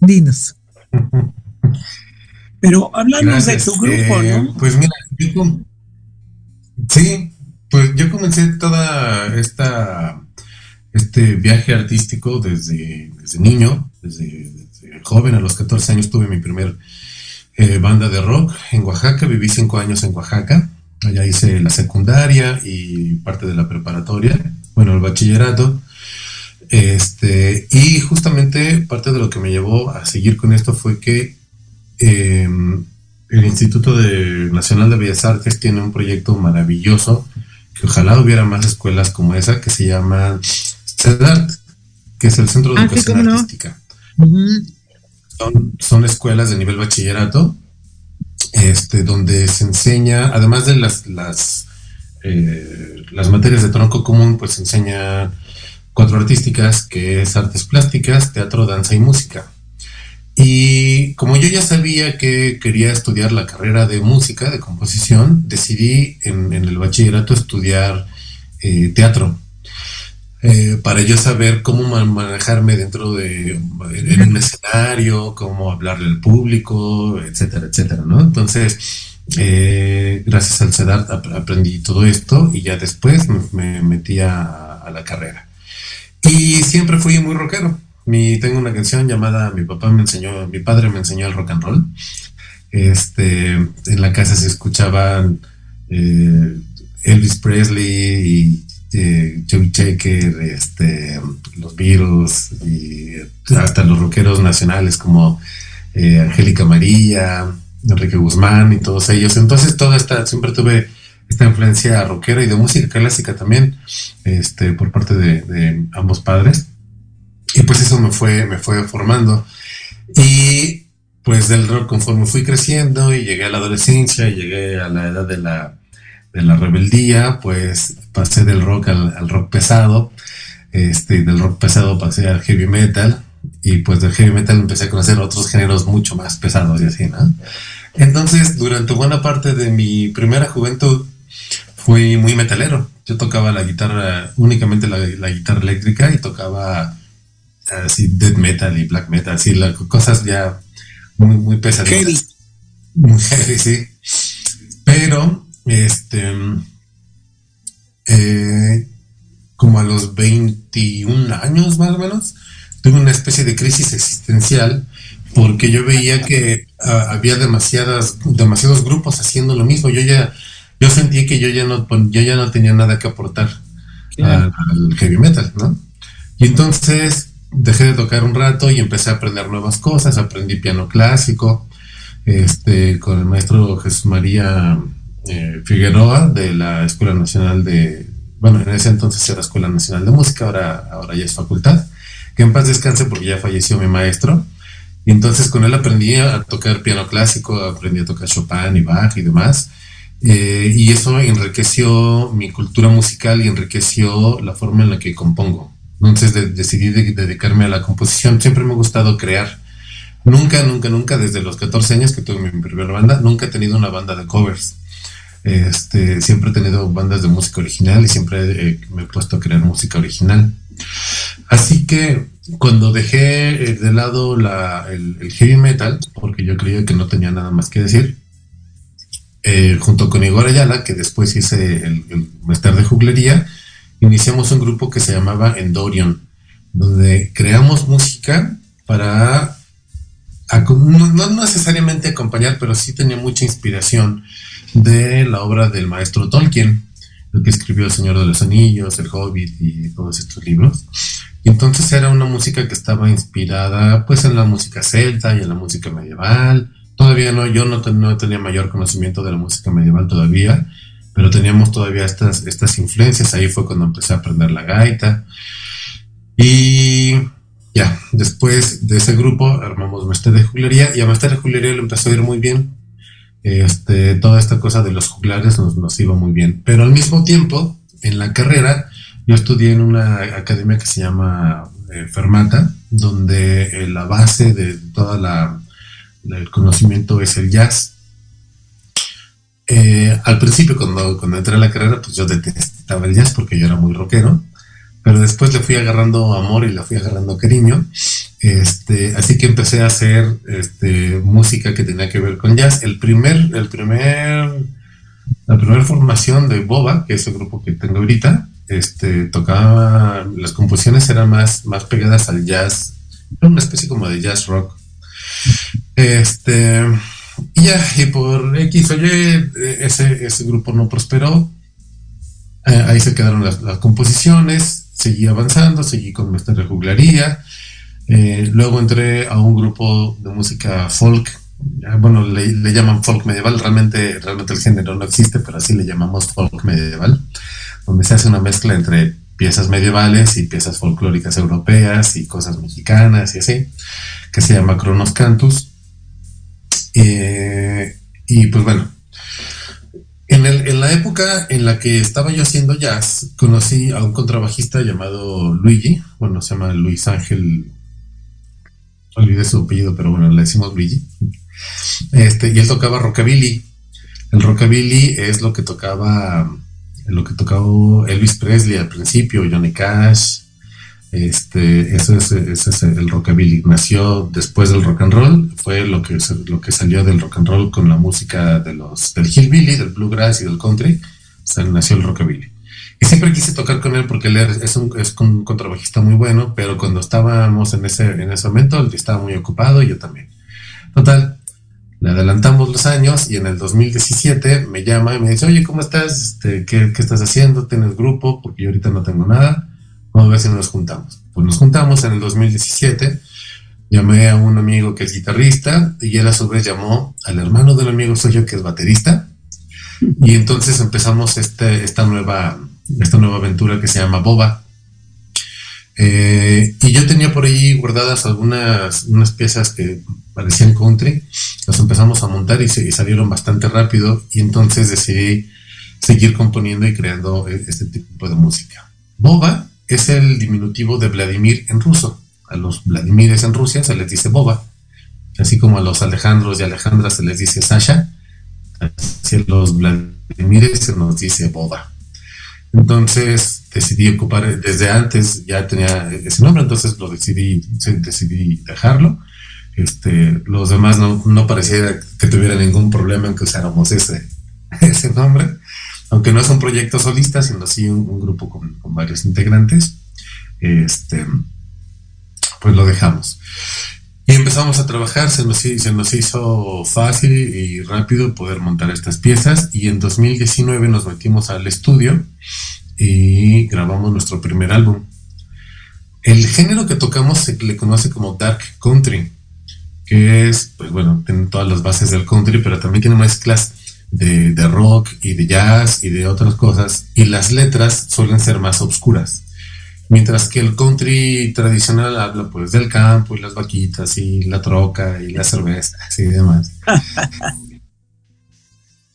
Dinos. (laughs) Pero hablamos de tu grupo, eh, ¿no? Pues mira, sí, pues yo comencé toda esta este viaje artístico desde, niño, desde, joven, a los 14 años tuve mi primer eh, banda de rock en Oaxaca, viví cinco años en Oaxaca, allá hice la secundaria y parte de la preparatoria, bueno, el bachillerato, este, y justamente parte de lo que me llevó a seguir con esto fue que em, el Instituto de Nacional de Bellas Artes tiene un proyecto maravilloso, que ojalá hubiera más escuelas como esa, que se llama CEDART, que es el Centro de ah, Educación Artística. son, escuelas de nivel bachillerato, este, donde se enseña, además de las, las, eh, las materias de tronco común, pues se enseña cuatro artísticas, que es artes plásticas, teatro, danza y música. Y como yo ya sabía que quería estudiar la carrera de música, de composición, decidí en, el bachillerato estudiar eh, teatro. eh, para yo saber cómo manejarme dentro de en un escenario, cómo hablarle al público, etcétera, etcétera, ¿no? Entonces, eh, gracias al CEDART aprendí todo esto y ya después me, metí a, la carrera. Y siempre fui muy rockero. Mi, tengo una canción llamada Mi papá me enseñó, mi padre me enseñó el rock and roll. Este, en la casa se escuchaban eh, Elvis Presley y este, Joey Checker, este, los Beatles y hasta los rockeros nacionales como eh, Angélica María, Enrique Guzmán y todos ellos. Entonces, toda esta, siempre tuve esta influencia rockera y de música clásica también, este, por parte de, ambos padres. Y pues eso me fue, me fue formando. Y pues del rock, conforme fui creciendo y llegué a la adolescencia y llegué a la edad de la de la rebeldía, pues pasé del rock al, rock pesado, este, del rock pesado pasé al heavy metal, y pues del heavy metal empecé a conocer otros géneros mucho más pesados y así, ¿no? Entonces, durante buena parte de mi primera juventud, fui muy metalero. Yo tocaba la guitarra, únicamente la, guitarra eléctrica y tocaba así death metal y black metal, así las cosas ya muy, muy pesadas. Muy heavy, sí. Pero este, eh, como a los 21 años más o menos, tuve una especie de crisis existencial porque yo veía que ah, había demasiadas, demasiados grupos haciendo lo mismo. Yo ya, yo sentí que yo ya no, yo ya no tenía nada que aportar al, heavy metal, ¿no? Y entonces dejé de tocar un rato y empecé a aprender nuevas cosas. Aprendí piano clásico, este, con el maestro Jesús María eh, Figueroa de la Escuela Nacional de, bueno, en ese entonces era Escuela Nacional de Música, ahora, ahora ya es facultad, que en paz descanse porque ya falleció mi maestro. Y entonces con él aprendí a tocar piano clásico, aprendí a tocar Chopin y Bach y demás. Eh, y eso enriqueció mi cultura musical y enriqueció la forma en la que compongo. Entonces decidí dedicarme a la composición. Siempre me ha gustado crear. Nunca, nunca, nunca, desde los 14 años que tuve mi primera banda, nunca he tenido una banda de covers. Este, siempre he tenido bandas de música original y siempre me he puesto a crear música original. Así que cuando dejé eh, de lado el, heavy metal, porque yo creía que no tenía nada más que decir, eh, junto con Igor Ayala, que después hice el, el de juglería, iniciamos un grupo que se llamaba Endorion, donde creamos música para no, necesariamente acompañar, pero sí tenía mucha inspiración de la obra del maestro Tolkien, el que escribió El Señor de los Anillos, El Hobbit y todos estos libros. Entonces era una música que estaba inspirada pues en la música celta y en la música medieval. Todavía no, yo no, no tenía mayor conocimiento de la música medieval todavía, pero teníamos todavía estas, estas influencias. Ahí fue cuando empecé a aprender la gaita. Y ya, después de ese grupo armamos Mestre de Juglería y a Mestre de Juglería le empezó a ir muy bien este, toda esta cosa de los juglares nos, iba muy bien. Pero al mismo tiempo, en la carrera, yo estudié en una academia que se llama eh, Fermata, donde eh, la base de todo el conocimiento es el jazz. Eh, al principio, cuando, cuando entré a la carrera, pues yo detestaba el jazz porque yo era muy rockero, pero después le fui agarrando amor y le fui agarrando cariño. Este, así que empecé a hacer este, música que tenía que ver con jazz. El primer, el primer, la primera formación de Boba, que es el grupo que tengo ahorita, este, tocaba, las composiciones eran más, más pegadas al jazz, una especie como de jazz rock. Este, y ya, y por X o Y, ese, ese grupo no prosperó. Eh, ahí se quedaron las, composiciones, seguí avanzando, seguí con nuestra juglaría eh, luego entré a un grupo de música folk, bueno, le, llaman folk medieval, realmente, realmente el género no existe, pero así le llamamos folk medieval, donde se hace una mezcla entre piezas medievales y piezas folclóricas europeas y cosas mexicanas y así, que se llama Cronos Cantus. Eh, y pues bueno, en, en, la época en la que estaba yo haciendo jazz, conocí a un contrabajista llamado Luigi, bueno, se llama Luis Ángel olvidé su apellido, pero bueno, le decimos Luigi. Este, y él tocaba rockabilly. El rockabilly es lo que tocaba lo que tocó Elvis Presley al principio, Johnny Cash, este, ese es el rockabilly. Nació después del rock and roll, fue lo que, lo que salió del rock and roll con la música de los, del hillbilly, del bluegrass y del country, o nació el rockabilly. Y siempre quise tocar con él porque él es un, es un contrabajista muy bueno, pero cuando estábamos en ese, en ese momento, él estaba muy ocupado y yo también. Total, le adelantamos los años y en el 2017 me llama y me dice, oye, ¿cómo estás? Este, ¿qué, ¿qué, estás haciendo? ¿Tienes grupo? Porque yo ahorita no tengo nada. Vamos a ver si nos juntamos. Pues nos juntamos en el 2017. Llamé a un amigo que es guitarrista y él a su vez llamó al hermano del amigo suyo que es baterista. Y entonces empezamos este, esta nueva esta nueva aventura que se llama Boba. Eh, y yo tenía por ahí guardadas algunas unas piezas que parecían country, las empezamos a montar y, se, salieron bastante rápido y entonces decidí seguir componiendo y creando e, este tipo de música. Boba es el diminutivo de Vladimir en ruso. A los Vladimires en Rusia se les dice Boba, así como a los Alejandros y Alejandras se les dice Sasha, así a los Vladimires se nos dice Boba. Entonces decidí ocupar, desde antes ya tenía ese nombre, entonces lo decidí, decidí dejarlo. Este, los demás no, no pareciera que tuviera ningún problema en que usáramos ese (laughs) nombre, aunque no es un proyecto solista, sino sí un, grupo con, varios integrantes. Este, pues lo dejamos. Y empezamos a trabajar, se nos, se nos hizo fácil y rápido poder montar estas piezas y en 2019 nos metimos al estudio y grabamos nuestro primer álbum. El género que tocamos se le conoce como Dark Country, que es, pues bueno, tiene todas las bases del country, pero también tiene mezclas de, de rock y de jazz y de otras cosas, y las letras suelen ser más oscuras. Mientras que el country tradicional habla pues del campo y las vaquitas y la troca y la cerveza y demás. (laughs)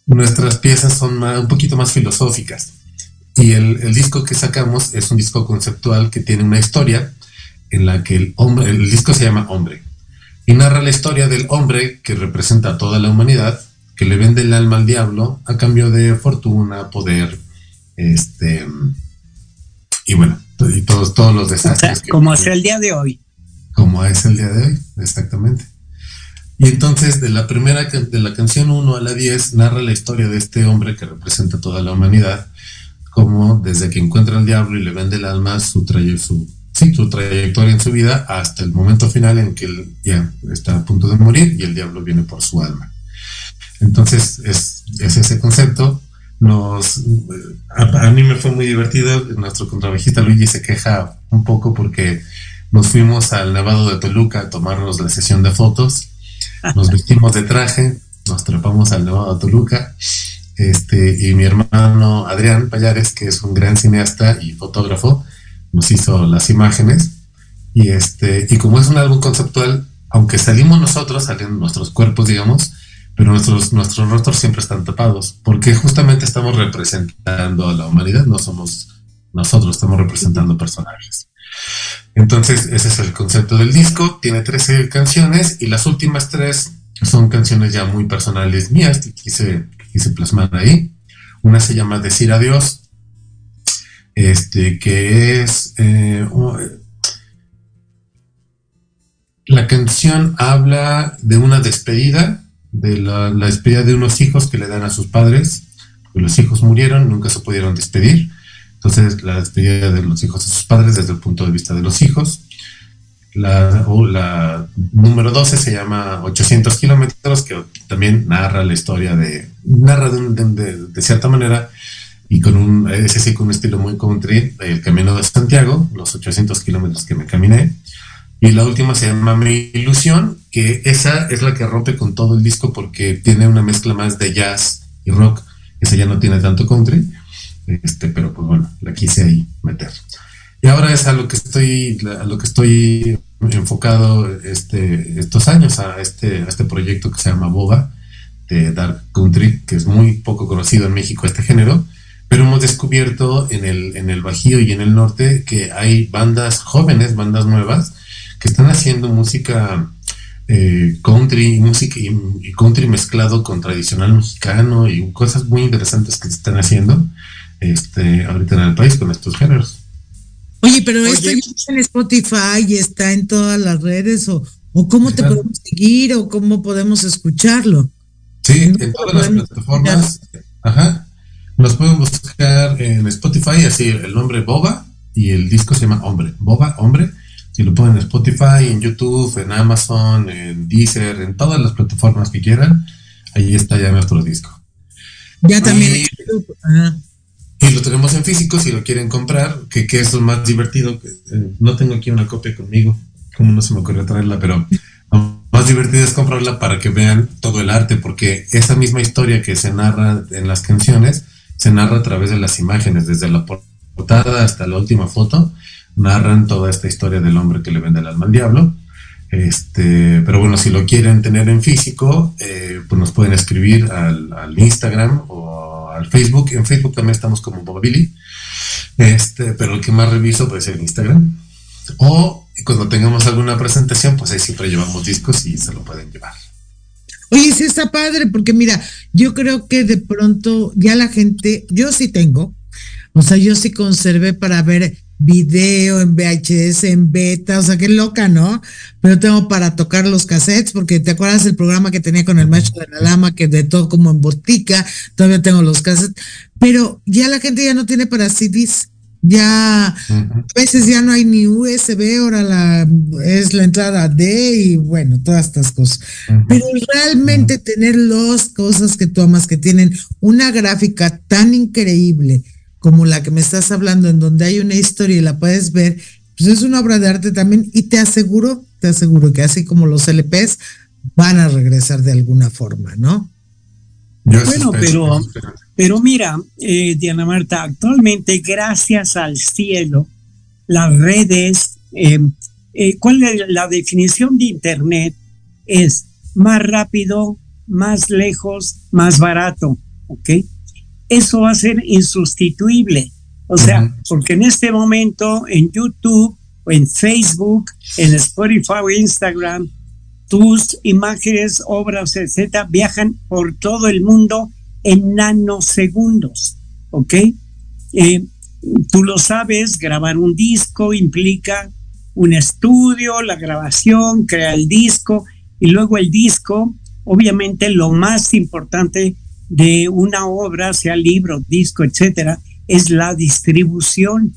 Nuestras piezas son un poquito más filosóficas. Y el, disco que sacamos es un disco conceptual que tiene una historia en la que el hombre, el disco se llama Hombre, y narra la historia del hombre que representa a toda la humanidad, que le vende el alma al diablo a cambio de fortuna, poder, este, y bueno, y todos, todos los desastres. como es el día de hoy. Como es el día de hoy, exactamente. Y entonces, de la primera, de la canción 1 a la 10, narra la historia de este hombre que representa toda la humanidad, como desde que encuentra al diablo y le vende el alma, su, su, su trayectoria en su vida, hasta el momento final en que él ya está a punto de morir y el diablo viene por su alma. Entonces, es, es ese concepto nos a, mí me fue muy divertido. Nuestro contrabajista Luigi se queja un poco porque nos fuimos al Nevado de Toluca a tomarnos la sesión de fotos. Nos vestimos de traje, nos trepamos al Nevado de Toluca. Este, y mi hermano Adrián Payares, que es un gran cineasta y fotógrafo, nos hizo las imágenes. Y este, y como es un álbum conceptual, aunque salimos nosotros, salen nuestros cuerpos, digamos, pero nuestros, nuestros rostros siempre están tapados, porque justamente estamos representando a la humanidad, no somos nosotros, estamos representando personajes. Entonces, ese es el concepto del disco, tiene 13 canciones y las últimas tres son canciones ya muy personales mías que quise, quise plasmar ahí. Una se llama Decir Adiós, este, que es... Eh, la canción habla de una despedida de la, despedida de unos hijos que le dan a sus padres, porque los hijos murieron, nunca se pudieron despedir. Entonces, la despedida de los hijos a sus padres desde el punto de vista de los hijos. La, número 12 se llama 800 kilómetros, que también narra la historia de, narra de, de, cierta manera, y con un, ese sí, con un estilo muy country, el camino de Santiago, los 800 kilómetros que me caminé. Y la última se llama Mi Ilusión, que esa es la que rompe con todo el disco porque tiene una mezcla más de jazz y rock. Esa ya no tiene tanto country, este, pero pues bueno, la quise ahí meter. Y ahora es a lo que estoy, a lo que estoy enfocado este, estos años, a este, a este proyecto que se llama Boba, de Dark Country, que es muy poco conocido en México este género, pero hemos descubierto en el, en el Bajío y en el norte que hay bandas jóvenes, bandas nuevas, que están haciendo música eh, country, música y, country mezclado con tradicional mexicano y cosas muy interesantes que se están haciendo. este, ahorita en el país con estos géneros. Oye, pero esto ya está en Spotify y está en todas las redes, o, o cómo te podemos seguir, o cómo podemos escucharlo. Sí, en todas las plataformas. Ajá. Nos pueden buscar en Spotify, así el nombre Boba y el disco se llama Hombre. Boba, Hombre. Si lo ponen en Spotify, en YouTube, en Amazon, en Deezer, en todas las plataformas que quieran, ahí está ya nuestro disco. Ya también. Y, y lo tenemos en físico si lo quieren comprar, que, que es lo más divertido. Eh, no tengo aquí una copia conmigo, como no se me ocurrió traerla, pero lo más divertido es comprarla para que vean todo el arte, porque esa misma historia que se narra en las canciones se narra a través de las imágenes, desde la portada hasta la última foto, narran toda esta historia del hombre que le vende el alma al diablo. Este, pero bueno, si lo quieren tener en físico, eh, pues nos pueden escribir al, Instagram o al Facebook. En Facebook también estamos como Bobili. Este, pero el que más reviso puede ser el Instagram. O cuando tengamos alguna presentación, pues ahí siempre llevamos discos y se lo pueden llevar. Oye, sí está padre, porque mira, yo creo que de pronto ya la gente, yo sí tengo, o sea, yo sí conservé para ver video en VHS, en beta, o sea, qué loca, ¿no? Pero tengo para tocar los cassettes, porque te acuerdas el programa que tenía con el maestro de la lama, que de todo como en botica, todavía tengo los cassettes, pero ya la gente ya no tiene para CDs ya a veces ya no hay ni USB, ahora la es la entrada D y bueno, todas estas cosas. Pero realmente tener las cosas que tú amas, que tienen una gráfica tan increíble como la que me estás hablando, en donde hay una historia y la puedes ver, pues es una obra de arte también y te aseguro, te aseguro que así como los LPs van a regresar de alguna forma, ¿no? bueno, pero, pero mira, eh, Diana Marta, actualmente, gracias al cielo, las redes, eh, eh, ¿cuál es la definición de Internet? Es más rápido, más lejos, más barato, ¿ok? Eso va a ser insustituible. O sea, porque en este momento en YouTube en Facebook, en Spotify o Instagram, tus imágenes, obras, etcétera, viajan por todo el mundo en nanosegundos, ¿ok? Eh, tú lo sabes, grabar un disco implica un estudio, la grabación, crear el disco y luego el disco, obviamente lo más importante de una obra, sea libro, disco, etcétera, es la distribución,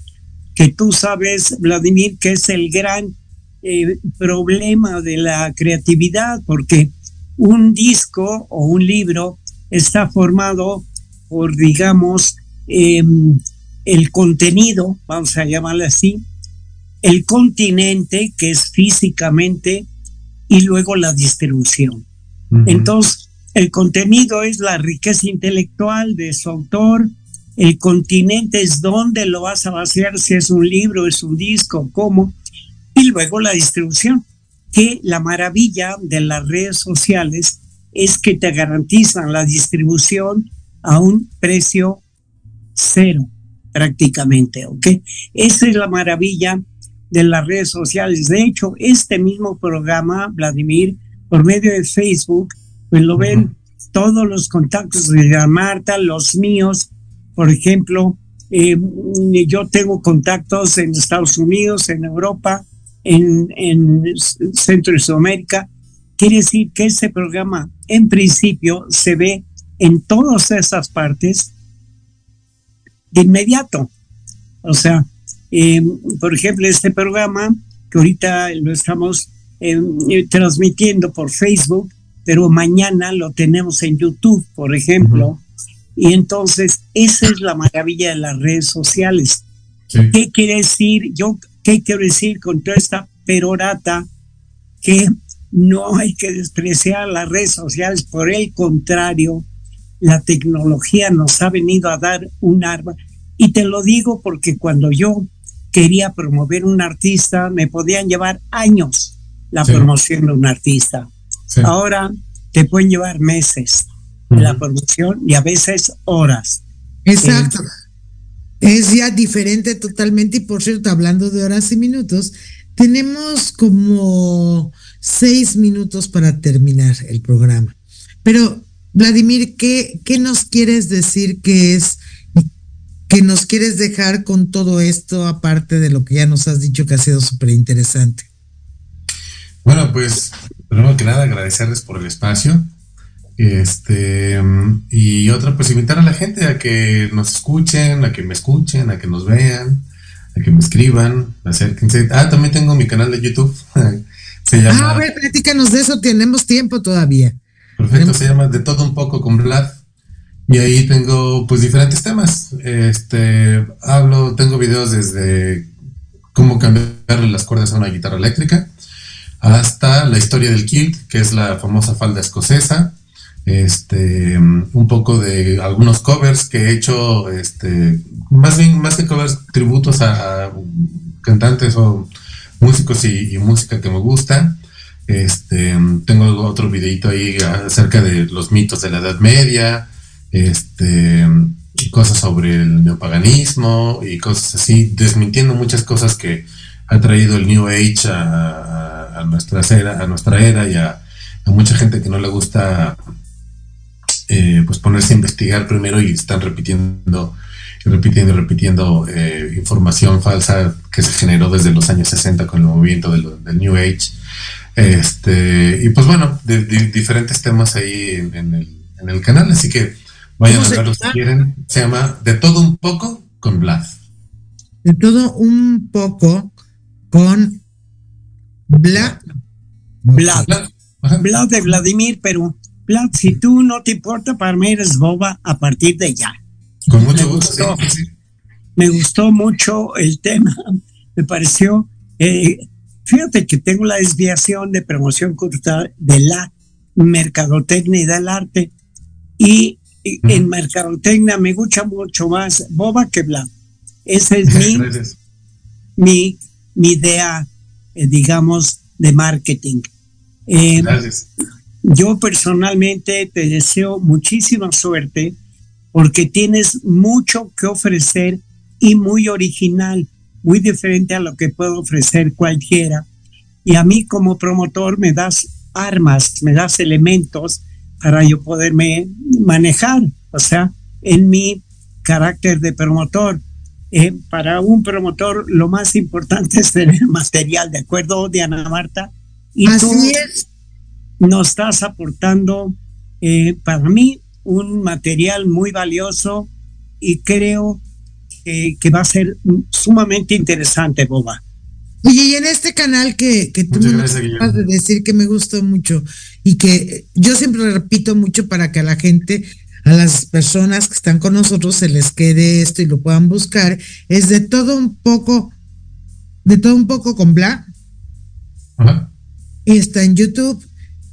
que tú sabes, Vladimir, que es el gran eh, problema de la creatividad, porque un disco o un libro está formado por, digamos, em, el contenido, vamos a llamarlo así, el continente, que es físicamente, y luego la distribución. Entonces, el contenido es la riqueza intelectual de su autor, el continente es dónde lo vas a vaciar, si es un libro, es un disco, cómo, y luego la distribución, que la maravilla de las redes sociales es que te garantizan la distribución a un precio cero prácticamente, ¿ok? Esa es la maravilla de las redes sociales. De hecho, este mismo programa, Vladimir, por medio de Facebook, pues lo ven todos los contactos de Marta, los míos, por ejemplo, eh, yo tengo contactos en Estados Unidos, en Europa, en, Centro y Sudamérica. Quiere decir que este programa en principio se ve en todas esas partes de inmediato. O sea, em, por ejemplo, este programa que ahorita lo estamos em, eh, transmitiendo por Facebook, pero mañana lo tenemos en YouTube, por ejemplo. Y entonces, esa es la maravilla de las redes sociales. ¿Qué quiere decir? Yo ¿Qué quiero decir con toda esta perorata? Que no hay que despreciar las redes sociales, por el contrario, la tecnología nos ha venido a dar un arma. Y te lo digo porque cuando yo quería promover un artista, me podían llevar años la promoción de un artista. Ahora te pueden llevar meses la promoción y a veces horas. Exacto es ya diferente totalmente. Y por cierto, hablando de horas y minutos, tenemos como seis minutos para terminar el programa. Pero, Vladimir, ¿qué, qué nos quieres decir que es que nos quieres dejar con todo esto, aparte de lo que ya nos has dicho que ha sido súper interesante. Bueno, pues primero que nada agradecerles por el espacio. Este, y otra, pues invitar a la gente a que nos escuchen, a que me escuchen, a que nos vean, a que me escriban, acérquense. Ah, también tengo mi canal de YouTube. (laughs) se llama. Ah, a ver, platícanos de eso, tenemos tiempo todavía. Perfecto, se llama De todo un poco con Vlad. Y ahí tengo pues diferentes temas. Este, hablo, tengo videos desde cómo cambiarle las cuerdas a una guitarra eléctrica hasta la historia del kilt, que es la famosa falda escocesa. Este, un poco de algunos covers que he hecho, este, más bien, más que covers, tributos a, cantantes o músicos y, música que me gusta. Este, tengo otro videito ahí acerca de los mitos de la Edad Media, este, cosas sobre el neopaganismo y cosas así, desmintiendo muchas cosas que ha traído el New Age a, nuestra, era, a nuestra era y a, mucha gente que no le gusta eh, pues ponerse a investigar primero y están repitiendo y repitiendo y repitiendo eh, información falsa que se generó desde los años 60 con el movimiento del, New Age. Este, y pues bueno, de, diferentes temas ahí en, el, en el canal, así que Vayan a verlo si quieren. Se llama De todo un poco con Vlad. De todo un poco con Vlad. Vlad. Vlad de Vladimir, pero Vlad, si tú no te importa, para mí eres boba a partir de ya. Con mucho gusto. Me gustó mucho el tema. Me pareció. Eh, fíjate que tengo la desviación de promoción cultural de la mercadotecnia y del arte. Y en mercadotecnia me gusta mucho más boba que bla. Esa es mi, (laughs) mi, idea, eh, digamos, de marketing. Eh, yo personalmente te deseo muchísima suerte porque tienes mucho que ofrecer y muy original, muy diferente a lo que puedo ofrecer cualquiera. Y a mí como promotor me das armas, me das elementos para yo poderme manejar, o sea, en mi carácter de promotor. Eh, para un promotor lo más importante es tener (laughs) material, ¿de acuerdo, Diana Marta? Y Así tú es. nos estás aportando eh, para mí un material muy valioso y creo que va a ser sumamente interesante, Boba. Oye, y en este canal que, que tú me acabas de decir que me gustó mucho y que yo siempre repito mucho para que a la gente, a las personas que están con nosotros se les quede esto y lo puedan buscar, es de todo un poco, de todo un poco con Bla. Ajá. Está en YouTube.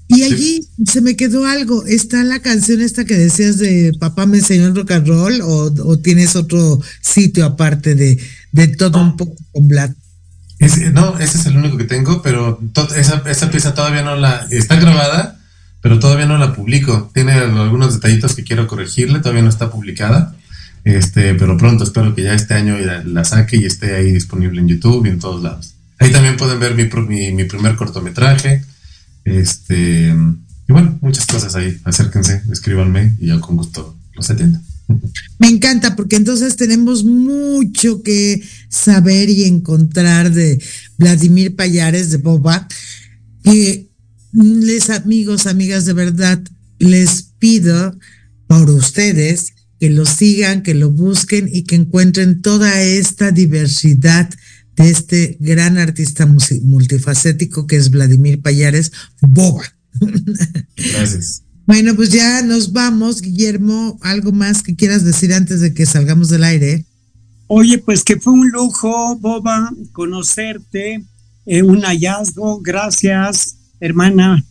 Y allí se me quedó algo. ¿Está la canción esta que decías de Papá me enseñó el rock and roll? ¿O, tienes otro sitio aparte de, de todo un poco con Black? no, ese es el único que tengo, pero esa, esa, pieza todavía no la... Está grabada, pero todavía no la publico. Tiene algunos detallitos que quiero corregirle, todavía no está publicada. Este, pero pronto espero que ya este año la, saque y esté ahí disponible en YouTube y en todos lados. Ahí también pueden ver mi, mi, mi primer cortometraje. Este, y bueno, muchas cosas ahí. Acérquense, escríbanme y yo con gusto los atiendo. Me encanta porque entonces tenemos mucho que saber y encontrar de Vladimir Payares de Boba. Y les amigos, amigas, de verdad, les pido por ustedes que lo sigan, que lo busquen y que encuentren toda esta diversidad de este gran artista multifacético que es Vladimir Payares Boba. Gracias. (laughs) Bueno, pues ya nos vamos, Guillermo. ¿Algo más que quieras decir antes de que salgamos del aire? Oye, pues que fue un lujo, Boba, conocerte, eh, un hallazgo. Gracias, hermana,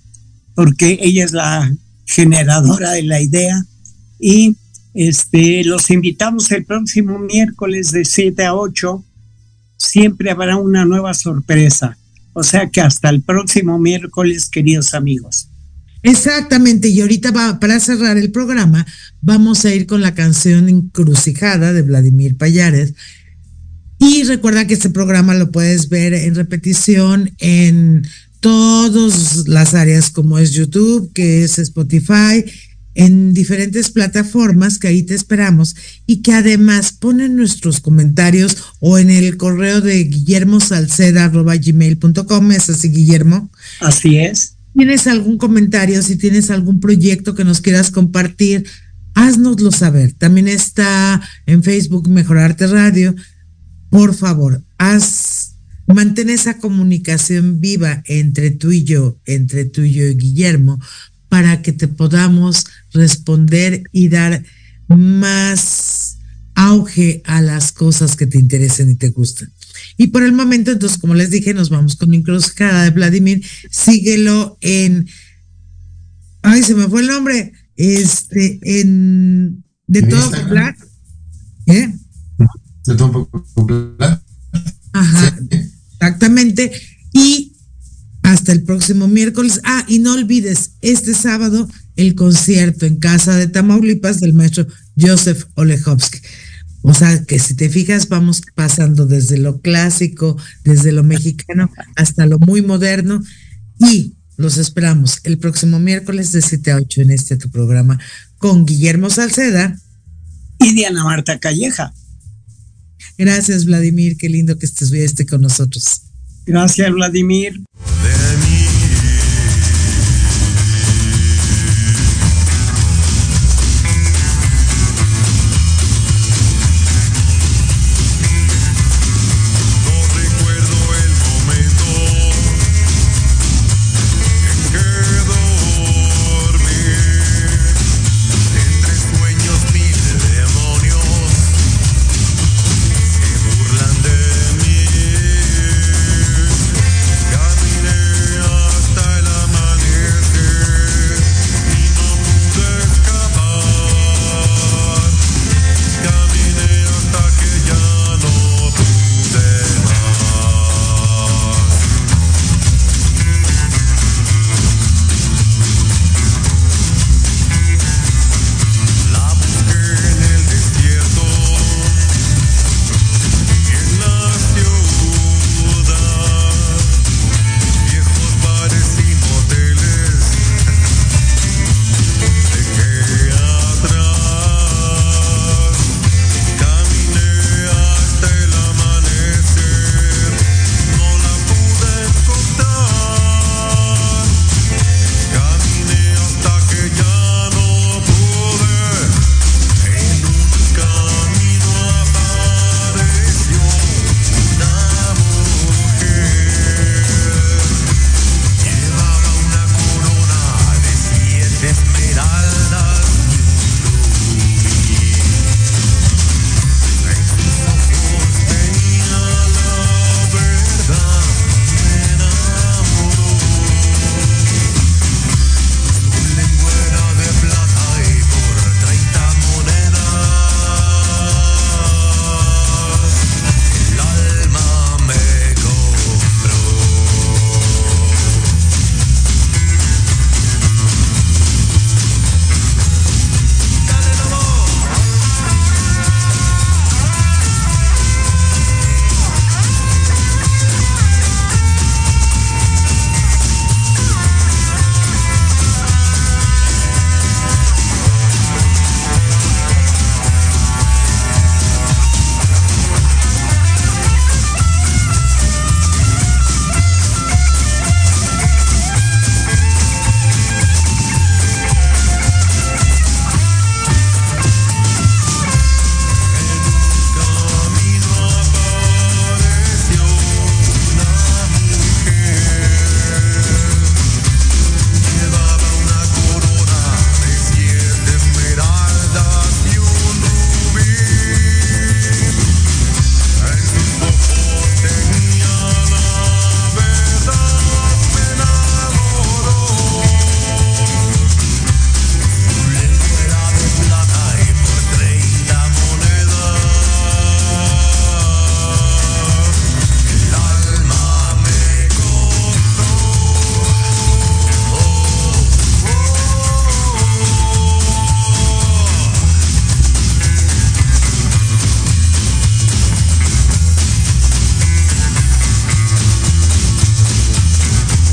porque ella es la generadora de la idea. Y este, los invitamos el próximo miércoles de 7 a 8. Siempre habrá una nueva sorpresa. O sea que hasta el próximo miércoles, queridos amigos. Exactamente, y ahorita va, para cerrar el programa vamos a ir con la canción Encrucijada de Vladimir Payares. Y recuerda que este programa lo puedes ver en repetición en todas las áreas como es YouTube, que es Spotify, en diferentes plataformas que ahí te esperamos y que además ponen nuestros comentarios o en el correo de guillermosalceda.gmail.com, es así, Guillermo. Así es. ¿Tienes algún comentario? Si tienes algún proyecto que nos quieras compartir, haznoslo saber. También está en Facebook Mejorarte Radio. Por favor, haz, mantén esa comunicación viva entre tú y yo, entre tú y yo y Guillermo, para que te podamos responder y dar más auge a las cosas que te interesen y te gustan. Y por el momento, entonces, como les dije, nos vamos con encrucijada de Vladimir. Síguelo en. Ay, se me fue el nombre. Este, en. De todo popular. ¿Eh? De todo popular. Ajá, exactamente. Y hasta el próximo miércoles. Ah, y no olvides, este sábado el concierto en casa de Tamaulipas del maestro Joseph Olechowski. O sea, que si te fijas, vamos pasando desde lo clásico, desde lo mexicano, hasta lo muy moderno. Y los esperamos el próximo miércoles de 7 a 8 en este tu programa con Guillermo Salceda y Diana Marta Calleja. Gracias, Vladimir. Qué lindo que estés, esté con nosotros. Gracias, Vladimir.